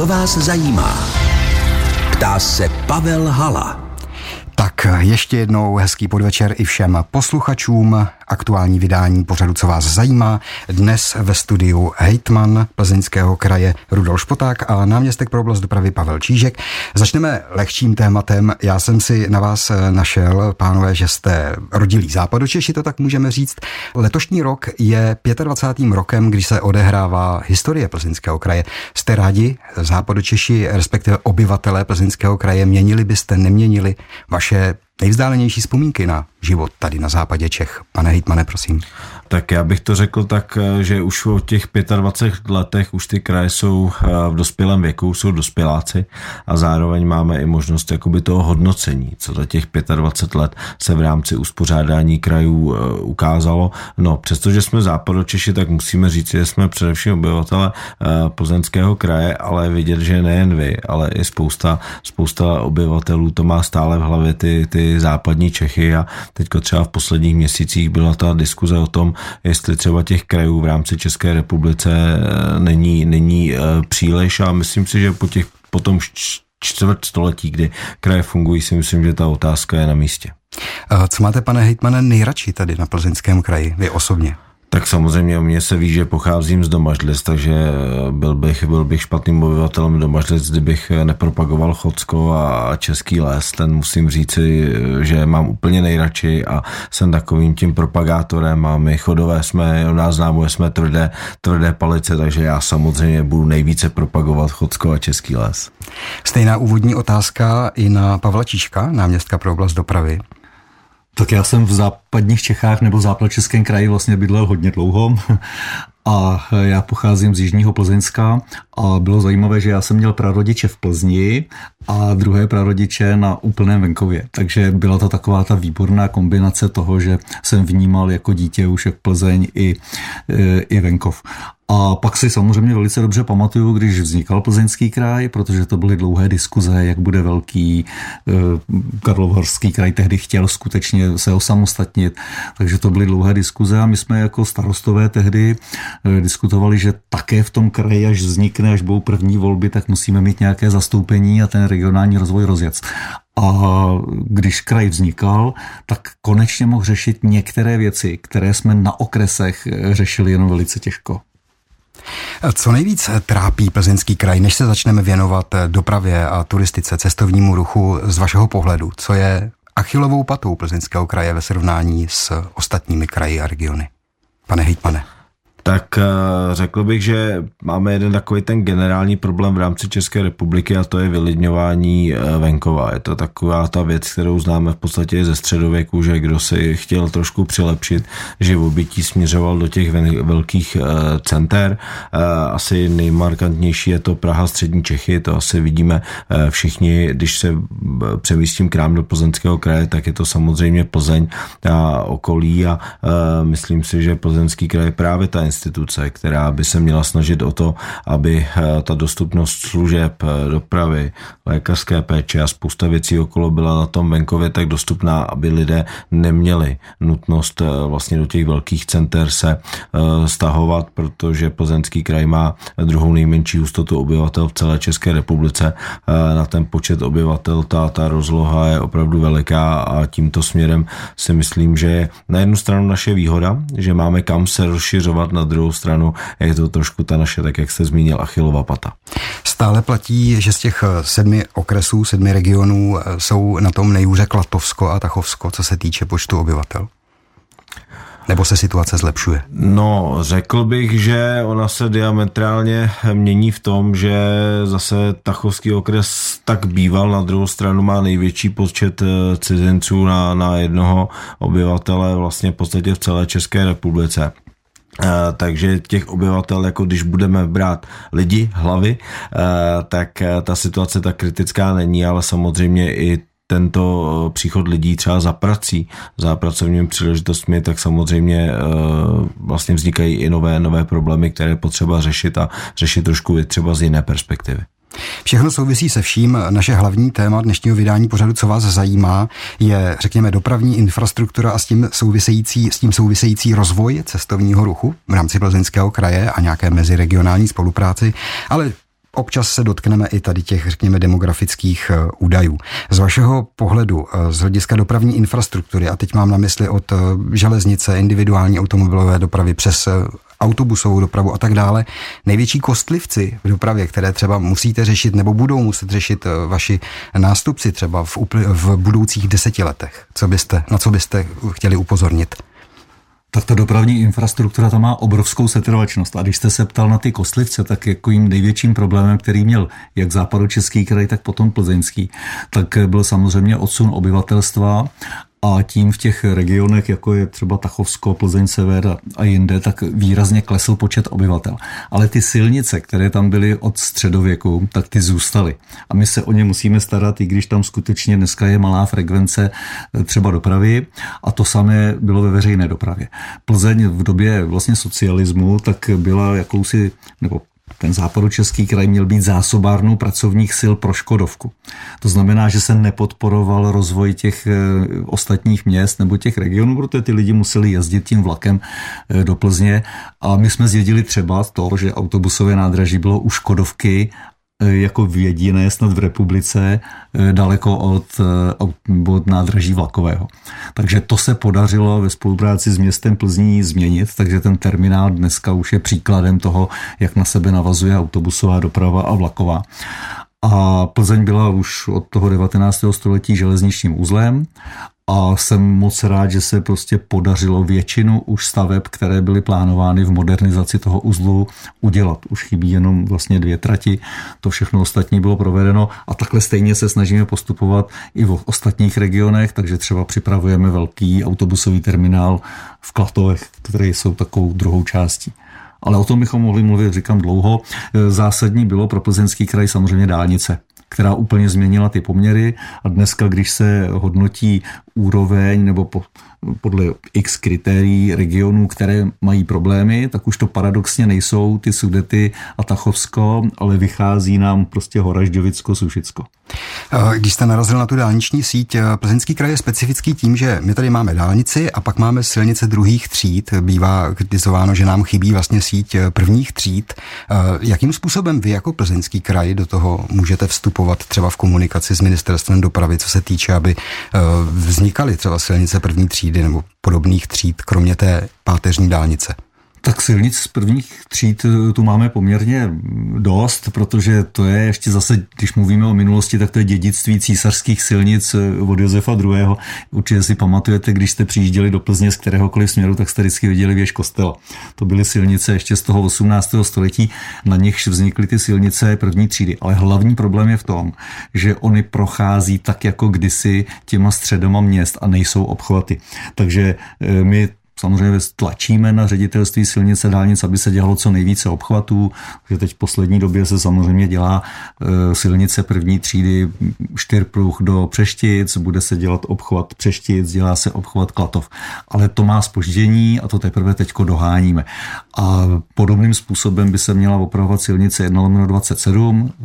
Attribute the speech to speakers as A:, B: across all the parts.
A: co vás zajímá. Ptá se Pavel Hala.
B: Tak ještě jednou hezký podvečer i všem posluchačům. Aktuální vydání pořadu, co vás zajímá. Dnes ve studiu hejtman plzeňského kraje Rudolf Špoták a náměstek pro oblast dopravy Pavel Čížek. Začneme lehčím tématem. Já jsem si na vás našel, pánové, že jste rodilí západočeši, to tak můžeme říct. Letošní rok je 25. rokem, když se odehrává historie plzeňského kraje. Jste rádi, západočeši, respektive obyvatelé plzeňského kraje, měnili byste, neměnili vaše nejvzdálenější vzpomínky na život tady na západě Čech. Pane Hejtmane, prosím.
C: Tak já bych to řekl tak, eh, že už o těch 25 letech už ty kraje jsou eh, v dospělém věku, jsou dospěláci a zároveň máme i možnost jakoby toho hodnocení, co za těch 25 let se v rámci uspořádání krajů eh, ukázalo. No, přestože jsme západočeši, tak musíme říct, že jsme především obyvatele plzeňského kraje, ale vidět, že nejen vy, ale i spousta, spousta obyvatelů to má stále v hlavě ty, ty západní Čechy a teďko třeba v posledních měsících byla ta diskuze o tom, jestli třeba těch krajů v rámci České republice eh, není, není eh, příliš a myslím si, že po, těch, po tom čtvrt století, kdy kraje fungují, si myslím, že ta otázka je na místě.
B: Co máte, pane hejtmane, nejradši tady na plzeňském kraji, vy osobně?
C: Tak samozřejmě o mě se ví, že pocházím z Domažlic, takže byl bych, byl bych špatným obyvatelem Domažlic, kdybych nepropagoval Chocko a český les. Ten musím říci, že mám úplně nejradši a jsem takovým tím propagátorem a my chodové jsme, u nás známo, jsme tvrdé, tvrdé palice, takže já samozřejmě budu nejvíce propagovat Chocko a český les.
B: Stejná úvodní otázka i na Pavla Číška, náměstka pro oblast dopravy.
D: Tak já jsem v západních Čechách nebo v Českém kraji vlastně bydlel hodně dlouho a já pocházím z Jižního Plzeňska a bylo zajímavé, že já jsem měl prarodiče v Plzni a druhé prarodiče na úplném venkově. Takže byla to taková ta výborná kombinace toho, že jsem vnímal jako dítě už jak Plzeň i, i venkov. A pak si samozřejmě velice dobře pamatuju, když vznikal plzeňský kraj, protože to byly dlouhé diskuze, jak bude velký. Eh, Karlovarský kraj tehdy chtěl skutečně se osamostatnit, takže to byly dlouhé diskuze a my jsme jako starostové tehdy eh, diskutovali, že také v tom kraji, až vznikne, až budou první volby, tak musíme mít nějaké zastoupení a ten regionální rozvoj rozjet. A když kraj vznikal, tak konečně mohl řešit některé věci, které jsme na okresech eh, řešili jenom velice těžko.
B: Co nejvíc trápí plzeňský kraj, než se začneme věnovat dopravě a turistice, cestovnímu ruchu z vašeho pohledu? Co je achilovou patou plzeňského kraje ve srovnání s ostatními kraji a regiony? Pane hejtmane.
C: Tak eh, řekl bych, že máme jeden takový ten generální problém v rámci České republiky a to je vylidňování eh, venkova. Je to taková ta věc, kterou známe v podstatě ze středověku, že kdo si chtěl trošku přilepšit živobytí, směřoval do těch velkých eh, center. Asi nejmarkantnější je to Praha, střední Čechy, to asi vidíme všichni, když se přemístím k nám do plzeňského kraje, tak je to samozřejmě Plzeň a okolí a myslím si, že plzeňský kraj je právě ta instituce, která by se měla snažit o to, aby eh, ta dostupnost služeb, eh, dopravy, lékařské péče a spousta věcí okolo byla na tom venkově tak dostupná, aby lidé neměli nutnost eh, vlastně do těch velkých center se stahovat, protože Plzeňský kraj má druhou nejmenší hustotu obyvatel v celé České republice. Na ten počet obyvatel ta, ta rozloha je opravdu veliká a tímto směrem si myslím, že je na jednu stranu naše výhoda, že máme kam se rozšiřovat na druhou stranu je to trošku ta naše, tak jak jste zmínil, achilová pata.
B: Stále platí, že z těch eh, sedmi okresů, sedmi regionů eh, jsou na tom nejhůře Klatovsko a Tachovsko, co se týče počtu obyvatel? Nebo se situace zlepšuje?
C: No, řekl bych, že ona se diametrálně mění v tom, že zase Tachovský okres tak býval, na druhou stranu má největší počet eh, cizinců na, na jednoho obyvatele vlastně v podstatě v celé České republice. Uh, takže těch obyvatel, jako když budeme brát lidi, hlavy, uh, tak uh, ta situace tak kritická není, ale samozřejmě i tento příchod lidí třeba za prací, za pracovními příležitostmi, tak samozřejmě vlastně vznikají i nové, nové problémy, které potřeba řešit a řešit trošku třeba z jiné perspektivy.
B: Všechno souvisí se vším. Naše hlavní téma dnešního vydání pořadu, co vás zajímá, je, řekněme, dopravní infrastruktura a s tím související, s tím související rozvoj cestovního ruchu v rámci Plzeňského kraje a nějaké meziregionální spolupráci. Ale občas se dotkneme i tady těch, řekněme, demografických eh, údajů. Z vašeho pohledu, eh, z hlediska dopravní infrastruktury, a teď mám na mysli od železnice, individuální automobilové dopravy přes autobusovou dopravu a tak dále. Největší kostlivci v dopravě, které třeba musíte řešit nebo budou muset řešit vaši nástupci třeba v, v budoucích deseti letech. Co byste, na co byste chtěli upozornit?
D: tak ta dopravní infrastruktura tam má obrovskou setrvačnost. A když jste se ptal na ty kostlivce, tak jako jim největším problémem, který měl jak západočeský kraj, tak potom plzeňský, tak byl samozřejmě odsun obyvatelstva a tím v těch regionech, jako je třeba Tachovsko, Plzeň Sever a jinde, tak výrazně klesl počet obyvatel. Ale ty silnice, které tam byly od středověku, tak ty zůstaly. A my se o ně musíme starat, i když tam skutečně dneska je malá frekvence eh, třeba dopravy a to samé bylo ve veřejné dopravě. Plzeň v době vlastně socialismu tak byla jakousi, nebo ten západočeský kraj měl být zásobárnou pracovních sil pro Škodovku. To znamená, že se nepodporoval rozvoj těch eh, ostatních měst nebo těch regionů, protože ty lidi museli jezdit tím vlakem eh, do Plzně a my jsme zjedili třeba to, že autobusové nádraží bylo u Škodovky Eh, jako jediné snad v republice eh, daleko eh, od, od nádraží vlakového. Takže to se podařilo ve spolupráci s městem Plzní změnit, takže ten terminál dneska už je příkladem toho, jak na sebe navazuje autobusová doprava a vlaková. A Plzeň byla už od toho 19. století železničním uzlem a jsem moc rád, že se prostě podařilo většinu už staveb, které byly plánovány v modernizaci toho uzlu, udělat. Už chybí jenom vlastně dvě trati, to všechno ostatní bylo provedeno a takhle stejně se snažíme postupovat i v ostatních regionech, takže třeba připravujeme velký autobusový terminál v Klatovech, které jsou takovou druhou částí ale o tom bychom mohli mluvit, říkám dlouho. Zásadní bylo pro plzeňský kraj samozřejmě dálnice která úplně změnila ty poměry a dneska, když se hodnotí úroveň nebo po, podle x kritérií regionů, které mají problémy, tak už to paradoxně nejsou ty Sudety a Tachovsko, ale vychází nám prostě Horažďovicko, Sušicko.
B: Eh, když jste narazil na tu dálniční síť, eh, Plzeňský kraj je specifický tím, že my tady máme dálnici a pak máme silnice druhých tříd. Bývá kritizováno, že nám chybí vlastně síť eh, prvních tříd. Jakým způsobem vy jako Plzeňský kraj do toho můžete vstupovat třeba v komunikaci s ministerstvem dopravy, co se týče, aby vznikaly třeba silnice první třídy nebo podobných tříd, kromě té páteřní dálnice?
D: Tak silnic z prvních tříd eh, tu máme poměrně dost, protože to je ještě zase, když mluvíme o minulosti, tak to je dědictví císařských silnic eh, od Josefa II. Určitě si pamatujete, když jste přijížděli do Plzně z kteréhokoliv směru, tak jste vždycky viděli věž kostela. To byly silnice ještě z toho 18. století, na nichž vznikly ty silnice první třídy. Ale hlavní problém je v tom, že oni prochází tak jako kdysi těma středoma měst a nejsou obchvaty. Takže eh, my Samozřejmě tlačíme na ředitelství silnice dálnic, aby se dělalo co nejvíce obchvatů, že teď v poslední době se samozřejmě dělá e, silnice první třídy Štyrpruh do Přeštic, bude se dělat obchvat Přeštic, dělá se obchvat Klatov. Ale to má spoždění a to teprve teďko doháníme. A podobným způsobem by se měla opravovat silnice 1 27. E,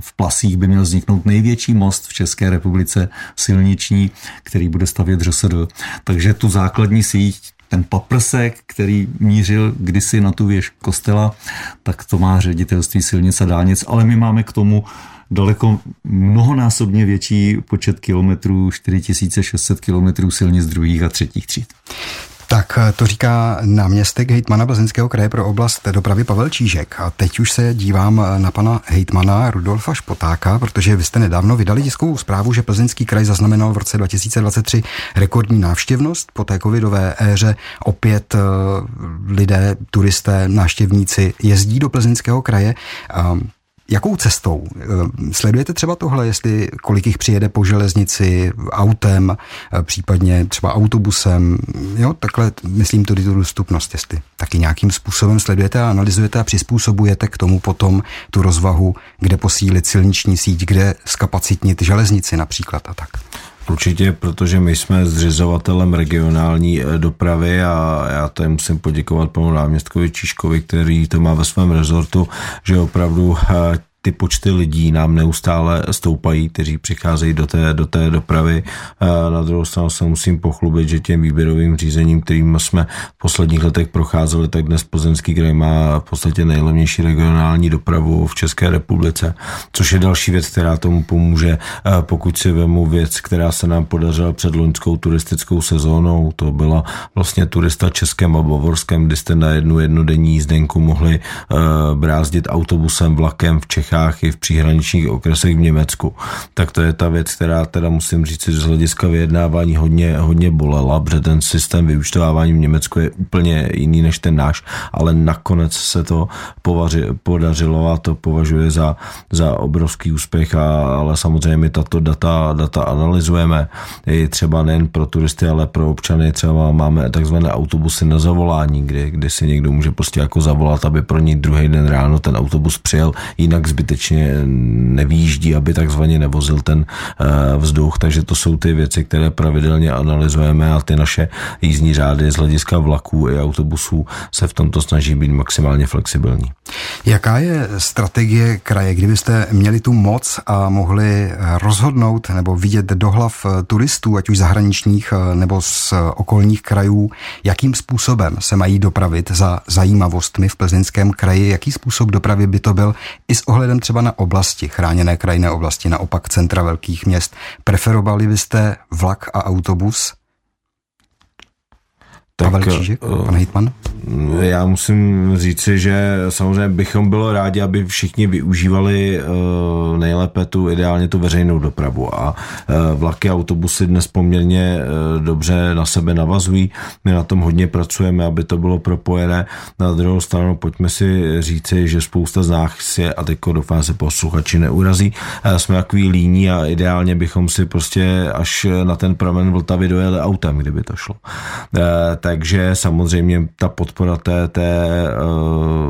D: v Plasích by měl vzniknout největší most v České republice silniční, který bude stavět ŘSD. Takže tu základní síť ten paprsek, který mířil kdysi na tu věž kostela, tak to má ředitelství silnic a dálnic, ale my máme k tomu daleko mnohonásobně větší počet kilometrů, 4600 kilometrů silnic druhých a třetích tříd.
B: Tak eh, to říká náměstek hejtmana Plzeňského kraje pro oblast dopravy Pavel Čížek. A teď už se dívám eh, na pana hejtmana Rudolfa Špotáka, protože vy jste nedávno vydali tiskovou zprávu, že Plzeňský kraj zaznamenal v roce 2023 rekordní návštěvnost po té covidové éře. Opět eh, lidé, turisté, návštěvníci jezdí do Plzeňského kraje. Jakou cestou? Eh, sledujete třeba tohle, jestli kolik jich přijede po železnici, autem, eh, případně třeba autobusem, jo, takhle myslím tudy tu dostupnost, jestli taky nějakým způsobem sledujete a analyzujete a přizpůsobujete k tomu potom tu rozvahu, kde posílit silniční síť, kde skapacitnit železnici například a tak.
C: Určitě, protože my jsme zřizovatelem regionální eh, dopravy a já to musím poděkovat panu náměstkovi Číškovi, který to má ve svém rezortu, že opravdu ty počty lidí nám neustále stoupají, kteří přicházejí do té, do té dopravy. Na druhou stranu se musím pochlubit, že těm výběrovým řízením, kterým jsme v posledních letech procházeli, tak dnes Plzeňský kraj má v podstatě nejlevnější regionální dopravu v České republice, což je další věc, která tomu pomůže, pokud si vemu věc, která se nám podařila před loňskou turistickou sezónou, to byla vlastně turista Českém a Bavorském, kdy jste na jednu jednodenní jízdenku mohli uh, brázdit autobusem, vlakem v Čechách i v příhraničních okresech v Německu. Tak to je ta věc, která teda musím říct, že z hlediska vyjednávání hodně, hodně bolela, protože ten systém vyučtovávání v Německu je úplně jiný než ten náš, ale nakonec se to povaři, podařilo a to považuje za, za obrovský úspěch, a, ale samozřejmě my tato data, data analyzujeme. I třeba nejen pro turisty, ale pro občany. Třeba máme takzvané autobusy na zavolání, kdy, kdy si někdo může prostě jako zavolat, aby pro ní druhý den ráno ten autobus přijel, jinak zbytečně nevýjíždí, aby takzvaně nevozil ten eh, vzduch, takže to jsou ty věci, které pravidelně analyzujeme a ty naše jízdní řády z hlediska vlaků i autobusů se v tomto snaží být maximálně flexibilní.
B: Jaká je strategie kraje, kdybyste měli tu moc a mohli rozhodnout nebo vidět do hlav turistů, ať už zahraničních nebo z okolních krajů, jakým způsobem se mají dopravit za zajímavostmi v plzeňském kraji, jaký způsob dopravy by to byl i s ohledem třeba na oblasti, chráněné krajinné oblasti, naopak centra velkých měst. Preferovali byste vlak a autobus? Tak, Pavel Čížek, uh, pan Hitman?
C: Já musím říci, že samozřejmě bychom bylo rádi, aby všichni využívali uh, nejlépe tu ideálně tu veřejnou dopravu a uh, vlaky a autobusy dnes poměrně uh, dobře na sebe navazují. My na tom hodně pracujeme, aby to bylo propojené. Na druhou stranu pojďme si říci, že spousta z nás je, a teď doufám se posluchači neurazí, jsme takový líní a ideálně bychom si prostě až na ten pramen Vltavy dojeli autem, kdyby to šlo takže samozřejmě ta podpora té, té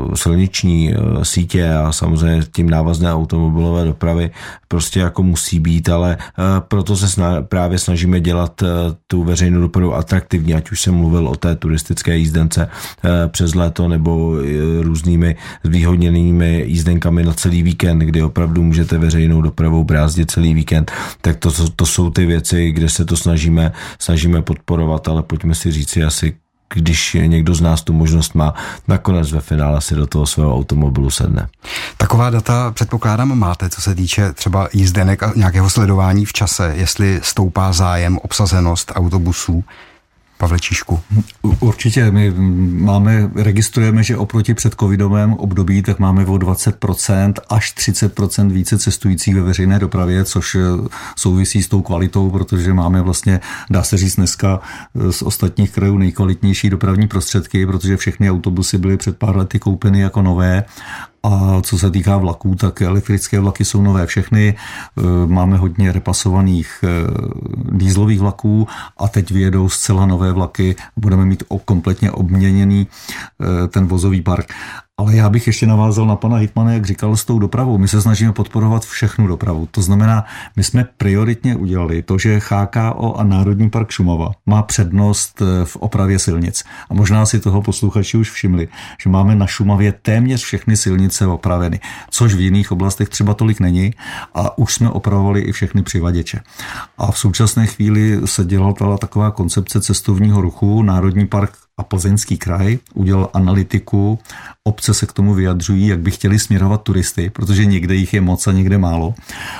C: uh, silniční uh, sítě a samozřejmě tím návazné automobilové dopravy prostě jako musí být, ale uh, proto se sna- právě snažíme dělat uh, tu veřejnou dopravu atraktivní, ať už jsem mluvil o té turistické jízdence uh, přes léto nebo uh, různými zvýhodněnými jízdenkami na celý víkend, kdy opravdu můžete veřejnou dopravou brázdit celý víkend, tak to, to, to jsou ty věci, kde se to snažíme, snažíme podporovat, ale pojďme si říci asi když někdo z nás tu možnost má, nakonec ve finále si do toho svého automobilu sedne.
B: Taková data předpokládám máte, co se týče třeba jízdenek a nějakého sledování v čase, jestli stoupá zájem, obsazenost autobusů. Pavlečíšku.
D: Určitě, my máme, registrujeme, že oproti předcovidovém období, tak máme o 20% až 30% více cestujících ve veřejné dopravě, což eh, souvisí s tou kvalitou, protože máme vlastně, dá se říct dneska, eh, z ostatních krajů nejkvalitnější dopravní prostředky, protože všechny autobusy byly před pár lety koupeny jako nové a co se týká vlaků, tak elektrické vlaky jsou nové všechny. E, máme hodně repasovaných e, dýzlových vlaků a teď vyjedou zcela nové vlaky. Budeme mít kompletně obměněný e, ten vozový park. Ale já bych ještě navázal na pana Hitmana, jak říkal, s tou dopravou. My se snažíme podporovat všechnu dopravu. To znamená, my jsme prioritně udělali to, že HKO a Národní park Šumava má přednost eh, v opravě silnic. A možná si toho posluchači už všimli, že máme na Šumavě téměř všechny silnice opraveny, což v jiných oblastech třeba tolik není. A už jsme opravovali i všechny přivaděče. A v současné chvíli se dělala taková koncepce cestovního ruchu. Národní park a Plzeňský kraj udělal analytiku. Obce se k tomu vyjadřují, jak by chtěli směrovat turisty, protože někde jich je moc a někde málo.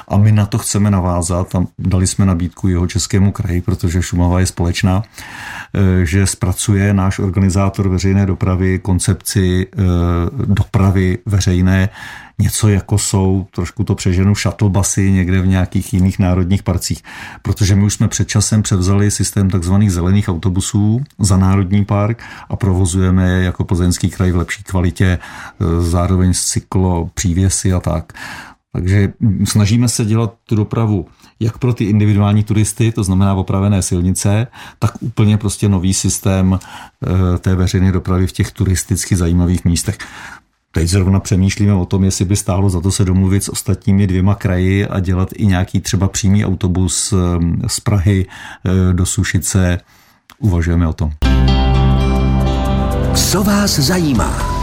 D: A my na to chceme navázat a dali jsme nabídku jeho českému kraji, protože Šumava je společná, eh, že zpracuje náš organizátor veřejné dopravy koncepci eh, dopravy veřejné něco jako jsou, trošku to přeženu, shuttlebusy někde v nějakých jiných národních parcích. Protože my už jsme před časem převzali systém takzvaných zelených autobusů za národní park a provozujeme je jako plzeňský kraj v lepší kvalitě, e, zároveň z cyklo, přívěsy a tak. Takže snažíme se dělat tu dopravu jak pro ty individuální turisty, to znamená opravené silnice, tak úplně prostě nový systém e, té veřejné dopravy v těch turisticky zajímavých místech. Teď zrovna přemýšlíme o tom, jestli by stálo za to se domluvit s ostatními dvěma kraji a dělat i nějaký třeba přímý autobus ehm, z Prahy eh, do Sušice. Uvažujeme o tom.
A: Co vás zajímá?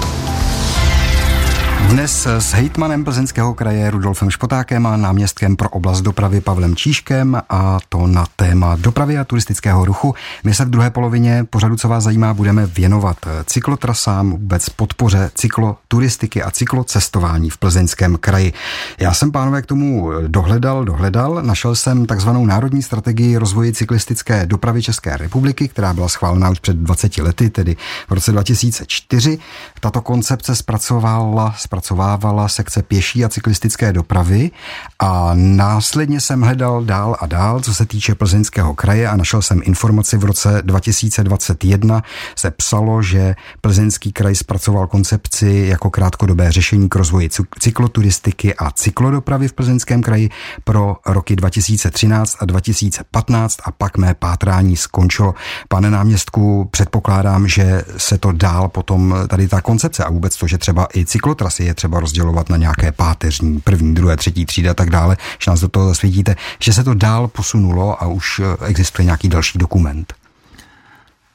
B: Dnes s hejtmanem plzeňského kraje Rudolfem Špotákem a náměstkem pro oblast dopravy Pavlem Číškem a to na téma dopravy a turistického ruchu. My se v druhé polovině pořadu, co vás zajímá, budeme věnovat cyklotrasám, vůbec podpoře cykloturistiky a cyklocestování v plzeňském kraji. Já jsem, pánové, k tomu dohledal, dohledal. Našel jsem takzvanou Národní strategii rozvoji cyklistické dopravy České republiky, která byla schválena už před 20 lety, tedy v roce 2004. Tato koncepce zpracovala, zpracovávala sekce pěší a cyklistické dopravy a následně jsem hledal dál a dál, co se týče plzeňského kraje a našel jsem informaci v roce 2021 se psalo, že plzeňský kraj zpracoval koncepci jako krátkodobé řešení k rozvoji cykloturistiky a cyklodopravy v plzeňském kraji pro roky 2013 a 2015 a pak mé pátrání skončilo. Pane náměstku, předpokládám, že se to dál potom tady ta koncepce a vůbec to, že třeba i cyklotrasy je třeba rozdělovat na nějaké páteřní, první, druhé, třetí třída a tak dále, že nás do toho zasvětíte, že se to dál posunulo a už existuje nějaký další dokument.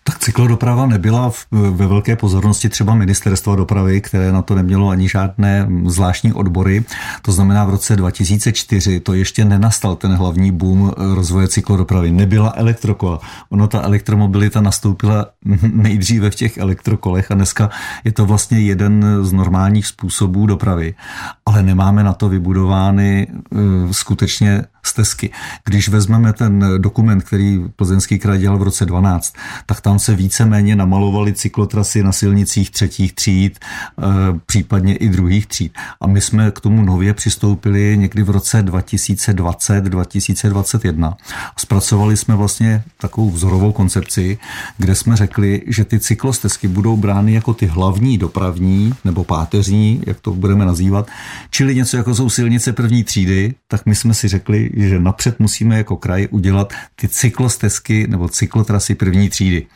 D: Tak cyklodoprava nebyla v, ve velké pozornosti třeba ministerstva dopravy, které na to nemělo ani žádné zvláštní odbory. To znamená v roce 2004 to ještě nenastal ten hlavní boom rozvoje cyklodopravy. Nebyla elektrokola. Ono ta elektromobilita nastoupila nejdříve v těch elektrokolech a dneska je to vlastně jeden z normálních způsobů dopravy. Ale nemáme na to vybudovány uh, skutečně stezky. Když vezmeme ten dokument, který Plzeňský kraj dělal v roce 12, tak tam se víceméně namalovaly cyklotrasy na silnicích třetích tříd, eh, případně i druhých tříd. A my jsme k tomu nově přistoupili někdy v roce 2020-2021. Zpracovali jsme vlastně takovou vzorovou koncepci, kde jsme řekli, že ty cyklostezky budou brány jako ty hlavní dopravní nebo páteřní, jak to budeme nazývat, čili něco jako jsou silnice první třídy, tak my jsme si řekli, že napřed musíme jako kraj udělat ty cyklostezky nebo cyklotrasy první třídy.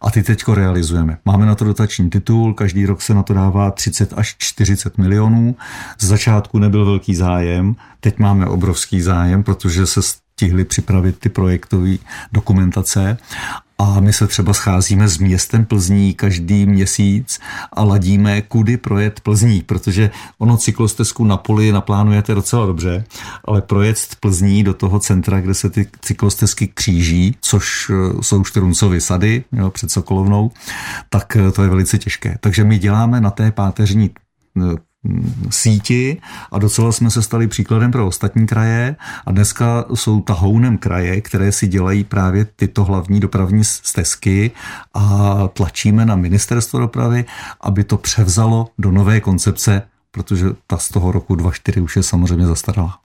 D: A ty teďko realizujeme. Máme na to dotační titul, každý rok se na to dává 30 až 40 milionů. Z začátku nebyl velký zájem, teď máme obrovský zájem, protože se stihli připravit ty projektové dokumentace a my se třeba scházíme s městem Plzní každý měsíc a ladíme, kudy projet Plzní, protože ono cyklostezku na poli naplánujete docela dobře, ale projet Plzní do toho centra, kde se ty cyklostezky kříží, což eh, jsou Šteruncovy sady jo, před Sokolovnou, tak eh, to je velice těžké. Takže my děláme na té páteřní eh, síti a docela jsme se stali příkladem pro ostatní kraje a dneska jsou tahounem kraje, které si dělají právě tyto hlavní dopravní stezky a tlačíme na ministerstvo dopravy, aby to převzalo do nové koncepce, protože ta z toho roku 24 už je samozřejmě zastarala.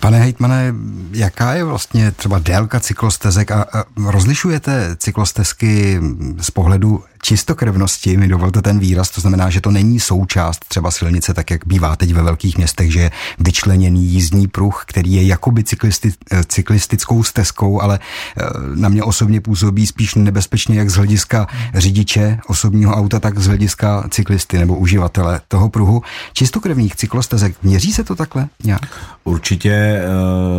B: Pane hejtmane, jaká je vlastně třeba délka cyklostezek a rozlišujete cyklostezky z pohledu čistokrevnosti, mi dovolte ten výraz, to znamená, že to není součást třeba silnice, tak jak bývá teď ve velkých městech, že je vyčleněný jízdní pruh, který je jakoby cyklisti, cyklistickou stezkou, ale eh, na mě osobně působí spíš nebezpečně jak z hlediska řidiče osobního auta, tak z hlediska cyklisty nebo uživatele toho pruhu. Čistokrevných cyklostezek, měří se to takhle nějak?
C: Určitě eh,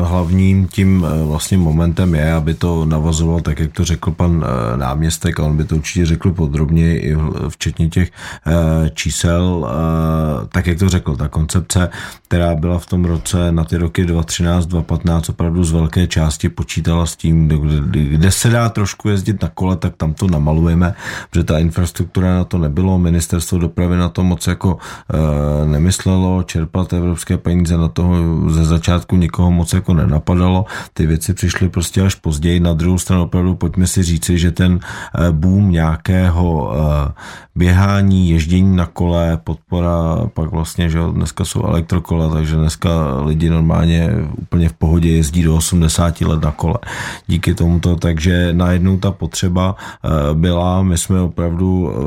C: hlavním tím eh, vlastně momentem je, aby to navazoval tak, jak to řekl pan náměstek, a on by to určitě řekl pod podrobněji, i včetně těch eh, čísel, eh, tak jak to řekl, ta koncepce, která byla v tom roce na ty roky 2013, 2015 opravdu z velké části počítala s tím, kde, kde se dá trošku jezdit na kole, tak tam to namalujeme, protože ta infrastruktura na to nebylo, ministerstvo dopravy na to moc jako e, nemyslelo, čerpat evropské peníze na toho ze začátku nikoho moc jako nenapadalo, ty věci přišly prostě až později, na druhou stranu opravdu pojďme si říci, že ten boom nějakého toho eh, běhání, ježdění na kole, podpora, pak vlastně, že dneska jsou elektrokola, takže dneska lidi normálně úplně v pohodě jezdí do 80 let na kole. Díky tomuto, takže najednou ta potřeba eh, byla, my jsme opravdu eh,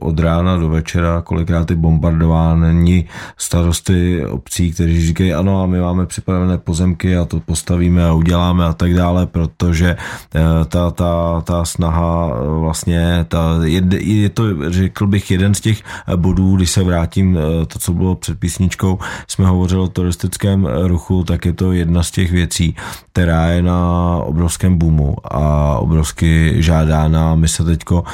C: od rána do večera kolikrát i bombardováni starosty obcí, kteří říkají, ano, a my máme připravené pozemky a to postavíme a uděláme a tak dále, protože ta, ta, ta snaha vlastně, ta je to, řekl bych, jeden z těch bodů, když se vrátím to, co bylo před písničkou, jsme hovořili o turistickém ruchu, tak je to jedna z těch věcí, která je na obrovském boomu a obrovsky žádána. My se teďko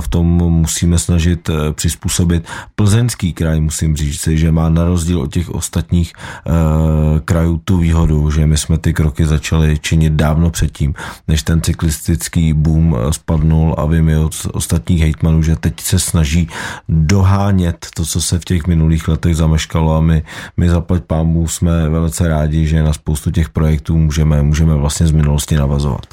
C: v tom musíme snažit přizpůsobit. Plzeňský kraj, musím říct, že má na rozdíl od těch ostatních krajů tu výhodu, že my jsme ty kroky začali činit dávno předtím, než ten cyklistický boom spadnul a vím od ostatních hejtmanů, že teď se snaží dohánět to, co se v těch minulých letech zameškalo a my, my zaplať pámu jsme velice rádi, že na spoustu těch projektů můžeme, můžeme vlastně z minulosti navazovat.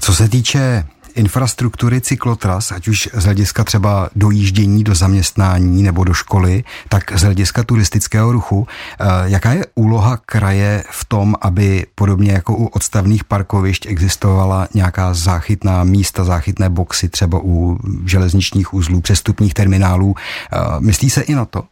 B: Co se týče infrastruktury cyklotras, ať už z hlediska třeba dojíždění do zaměstnání nebo do školy, tak z hlediska turistického ruchu. Eh, jaká je úloha kraje v tom, aby podobně jako u odstavných parkovišť existovala nějaká záchytná místa, záchytné boxy třeba u železničních uzlů, přestupních terminálů? Eh, myslí se i na to?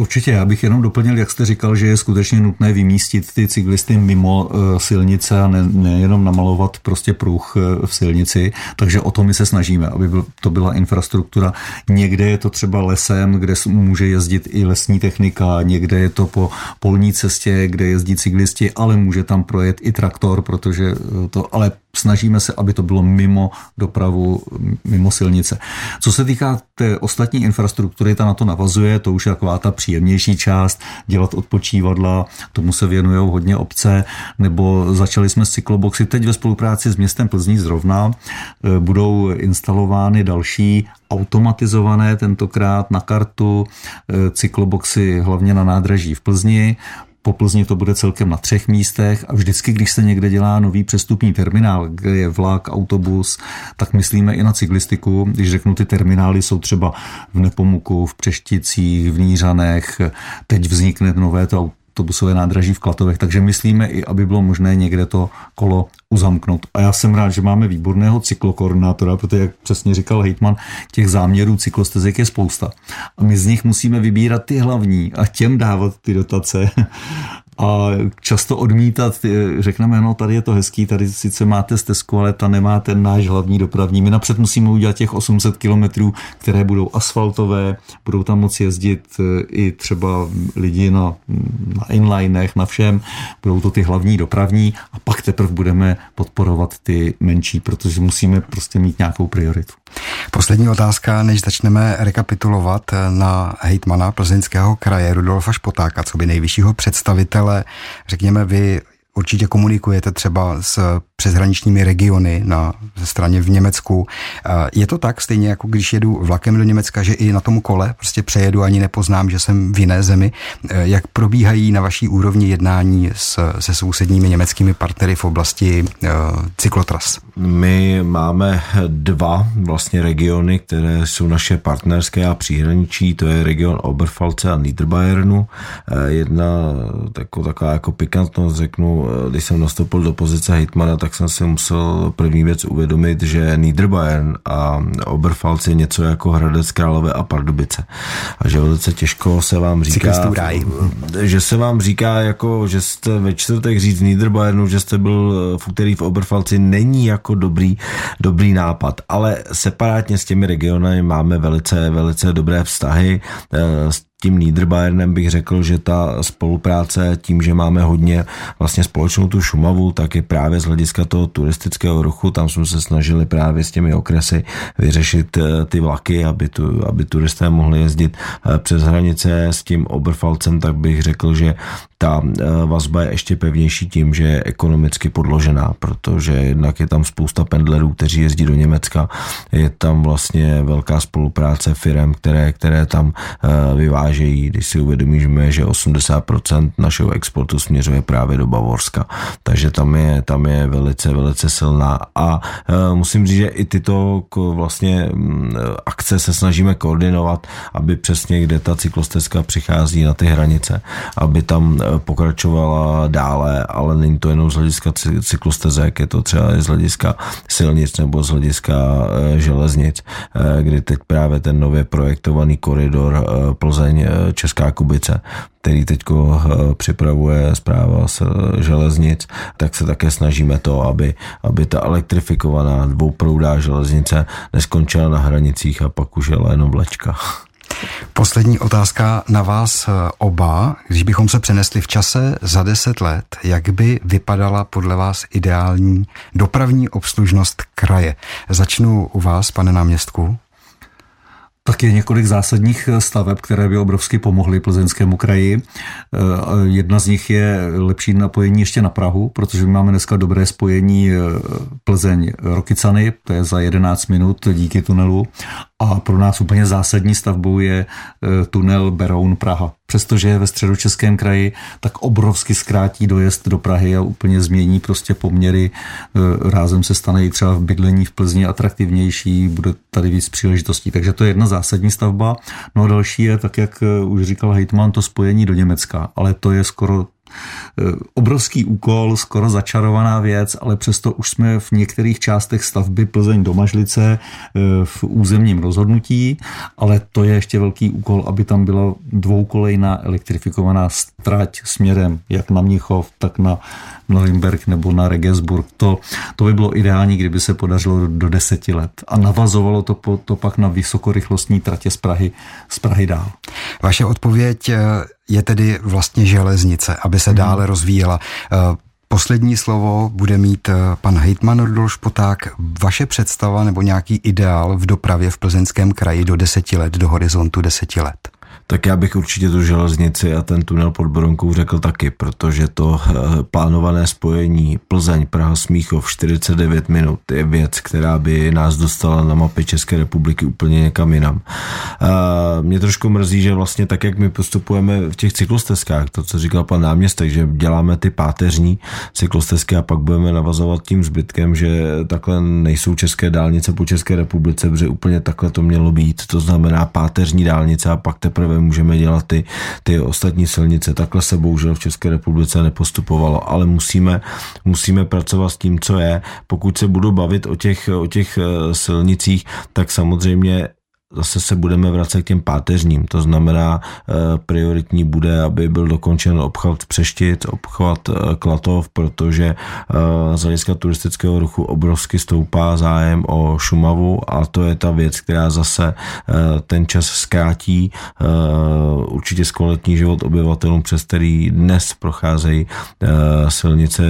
D: Určitě, já bych jenom doplnil, jak jste říkal, že je skutečně nutné vymístit ty cyklisty mimo uh, silnice a ne, nejenom namalovat prostě pruh uh, v silnici, takže o to my se snažíme, aby to byla infrastruktura. Někde je to třeba lesem, kde může jezdit i lesní technika, někde je to po polní cestě, kde jezdí cyklisti, ale může tam projet i traktor, protože uh, to, ale snažíme se, aby to bylo mimo dopravu, mimo silnice. Co se týká té ostatní infrastruktury, ta na to navazuje, to už je taková ta příjemnější část, dělat odpočívadla, tomu se věnují hodně obce, nebo začali jsme s cykloboxy. Teď ve spolupráci s městem Plzní zrovna e, budou instalovány další automatizované tentokrát na kartu e, cykloboxy hlavně na nádraží v Plzni po Plzni to bude celkem na třech místech a vždycky, když se někde dělá nový přestupní terminál, kde je vlak, autobus, tak myslíme i na cyklistiku. Když řeknu, ty terminály jsou třeba v Nepomuku, v Přešticích, v Nířanech, teď vznikne nové to autobusové nádraží v Klatovech, takže myslíme i, aby bylo možné někde to kolo uzamknout. A já jsem rád, že máme výborného cyklokoordinátora, protože, jak přesně říkal Hejtman, těch záměrů cyklostezek je spousta. A my z nich musíme vybírat ty hlavní a těm dávat ty dotace a často odmítat, řekneme, no tady je to hezký, tady sice máte stezku, ale ta nemá ten náš hlavní dopravní. My napřed musíme udělat těch 800 kilometrů, které budou asfaltové, budou tam moci jezdit e, i třeba lidi na, na inlinech, na všem, budou to ty hlavní dopravní a pak teprve budeme podporovat ty menší, protože musíme prostě mít nějakou prioritu.
B: Poslední otázka, než začneme rekapitulovat na hejtmana plzeňského kraje Rudolfa Špotáka, co by nejvyššího představitele, řekněme vy určitě komunikujete třeba s přeshraničními regiony na straně v Německu. Je to tak, stejně jako když jedu vlakem do Německa, že i na tom kole prostě přejedu, ani nepoznám, že jsem v jiné zemi. Jak probíhají na vaší úrovni jednání s, se sousedními německými partnery v oblasti uh, cyklotras?
C: My máme dva vlastně regiony, které jsou naše partnerské a příhraničí, to je region Oberfalce a Niederbayernu. Jedna taková, taková jako pikantnost, řeknu, když jsem nastoupil do pozice hejtmana, tak jsem si musel první věc uvědomit, že Niederbayern a Oberpfalz je něco jako Hradec Králové a Pardubice. A že velice těžko se vám říká, že se vám říká, jako, že jste ve čtvrtek říct Niederbayernu, že jste byl v úterý v Oberpfalzi, není jako dobrý, dobrý nápad. Ale separátně s těmi regiony máme velice, velice dobré vztahy. S tím Niederbayernem bych řekl, že ta spolupráce tím, že máme hodně vlastně společnou tu Šumavu, tak je právě z hlediska toho turistického ruchu, tam jsme se snažili právě s těmi okresy vyřešit eh, ty vlaky, aby, tu, aby turisté mohli jezdit eh, přes hranice s tím Oberfalcem, tak bych řekl, že ta eh, vazba je ještě pevnější tím, že je ekonomicky podložená, protože jednak je tam spousta pendlerů, kteří jezdí do Německa, je tam vlastně velká spolupráce firm, které, které tam vyváží vyvážejí, když si uvědomíme, že 80% našeho exportu směřuje právě do Bavorska. Takže tam je, tam je velice, velice silná a e, musím říct, že i tyto vlastně akce se snažíme koordinovat, aby přesně kde ta cyklostezka přichází na ty hranice, aby tam pokračovala dále, ale není to jenom z hlediska cyklostezek, je to třeba i z hlediska silnic nebo z hlediska železnic, kdy teď právě ten nově projektovaný koridor Plzeň Česká Kubice který teď eh, připravuje zpráva z eh, železnic, tak se také snažíme to, aby, aby ta elektrifikovaná dvouproudá železnice neskončila na hranicích a pak už jela jenom vlečka.
B: Poslední otázka na vás eh, oba. Když bychom se přenesli v čase za deset let, jak by vypadala podle vás ideální dopravní obslužnost kraje? Začnu u vás, pane náměstku.
D: Tak je několik zásadních staveb, které by obrovsky pomohly plzeňskému kraji. Eh, jedna z nich je lepší napojení ještě na Prahu, protože my máme dneska dobré spojení eh, Plzeň Rokicany, to je za 11 minut díky tunelu a pro nás úplně zásadní stavbou je e, tunel Beroun Praha. Přestože je ve středočeském kraji, tak obrovsky zkrátí dojezd do Prahy a úplně změní prostě poměry. E, rázem se stane i třeba v bydlení v Plzni atraktivnější, bude tady víc příležitostí. Takže to je jedna zásadní stavba. No a další je, tak jak e, už říkal Heitman, to spojení do Německa, ale to je skoro obrovský úkol, skoro začarovaná věc, ale přesto už jsme v některých částech stavby Plzeň do Mažlice eh, v územním rozhodnutí, ale to je ještě velký úkol, aby tam byla dvoukolejná elektrifikovaná strať směrem jak na Mnichov, tak na Norimberg nebo na Regensburg. To, to by bylo ideální, kdyby se podařilo do deseti let. A navazovalo to, po, to pak na vysokorychlostní tratě z Prahy, z Prahy dál.
B: Vaše odpověď eh, je tedy vlastně železnice, aby se hmm. dále rozvíjela. Eh, poslední slovo bude mít eh, pan hejtman Rudolf Špoták. Vaše představa nebo nějaký ideál v dopravě v plzeňském kraji do deseti let, do horizontu deseti let?
C: Tak já bych určitě tu železnici a ten tunel pod Boronkou řekl taky, protože to eh, plánované spojení Plzeň, Praha, Smíchov 49 minut je věc, která by nás dostala na mapy České republiky úplně někam jinam. Mě trošku mrzí, že vlastně tak, jak my postupujeme v těch cyklostezkách, to, co říkal pan náměstek, že děláme ty páteřní cyklostezky a pak budeme navazovat tím zbytkem, že takhle nejsou české dálnice po České republice, protože úplně takhle to mělo být. To znamená páteřní dálnice a pak teprve můžeme dělat ty, ty ostatní silnice. Takhle se bohužel v České republice nepostupovalo, ale musíme, musíme pracovat s tím, co je. Pokud se budu bavit o těch, o těch eh, silnicích, tak samozřejmě zase se budeme vracet k těm páteřním. To znamená, eh, prioritní bude, aby byl dokončen obchvat Přeštit, obchvat eh, Klatov, protože eh, z hlediska turistického ruchu obrovsky stoupá zájem o Šumavu a to je ta věc, která zase ten čas zkrátí určitě zkvalitní život obyvatelům, přes který dnes procházejí silnice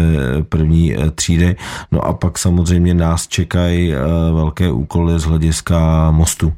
C: první třídy. No a pak samozřejmě nás čekají velké úkoly z hlediska mostu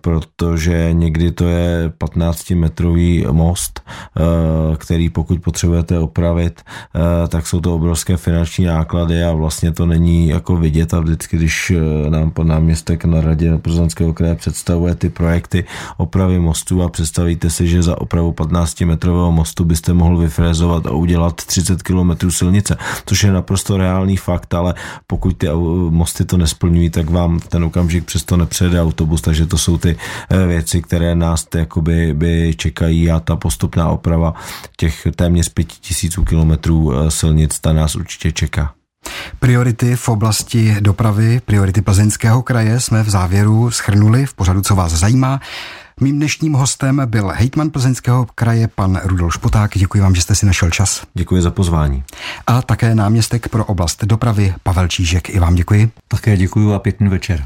C: protože někdy to je 15-metrový most, eh, který pokud potřebujete opravit, eh, tak jsou to obrovské finanční náklady a vlastně to není jako vidět. A vždycky, když nám pan náměstek na radě Plzeňského kraje představuje ty projekty opravy mostů a představíte si, že za opravu 15-metrového mostu byste mohl vyfrézovat a udělat 30 km silnice, což je naprosto reálný fakt, ale pokud ty mosty to nesplňují, tak vám ten okamžik přesto nepřejede autobus, takže to jsou ty eh, věci, které nás jakoby by čekají a ta postupná oprava těch téměř pěti tisíců kilometrů eh, silnic, ta nás určitě čeká.
B: Priority v oblasti dopravy, priority plzeňského kraje jsme v závěru schrnuli v pořadu, co vás zajímá. Mým dnešním hostem byl hejtman plzeňského kraje pan Rudolf Špoták. Děkuji vám, že jste si našel čas.
C: Děkuji za pozvání.
B: A také náměstek pro oblast dopravy Pavel Čížek. I vám děkuji.
D: Také děkuji a pěkný večer.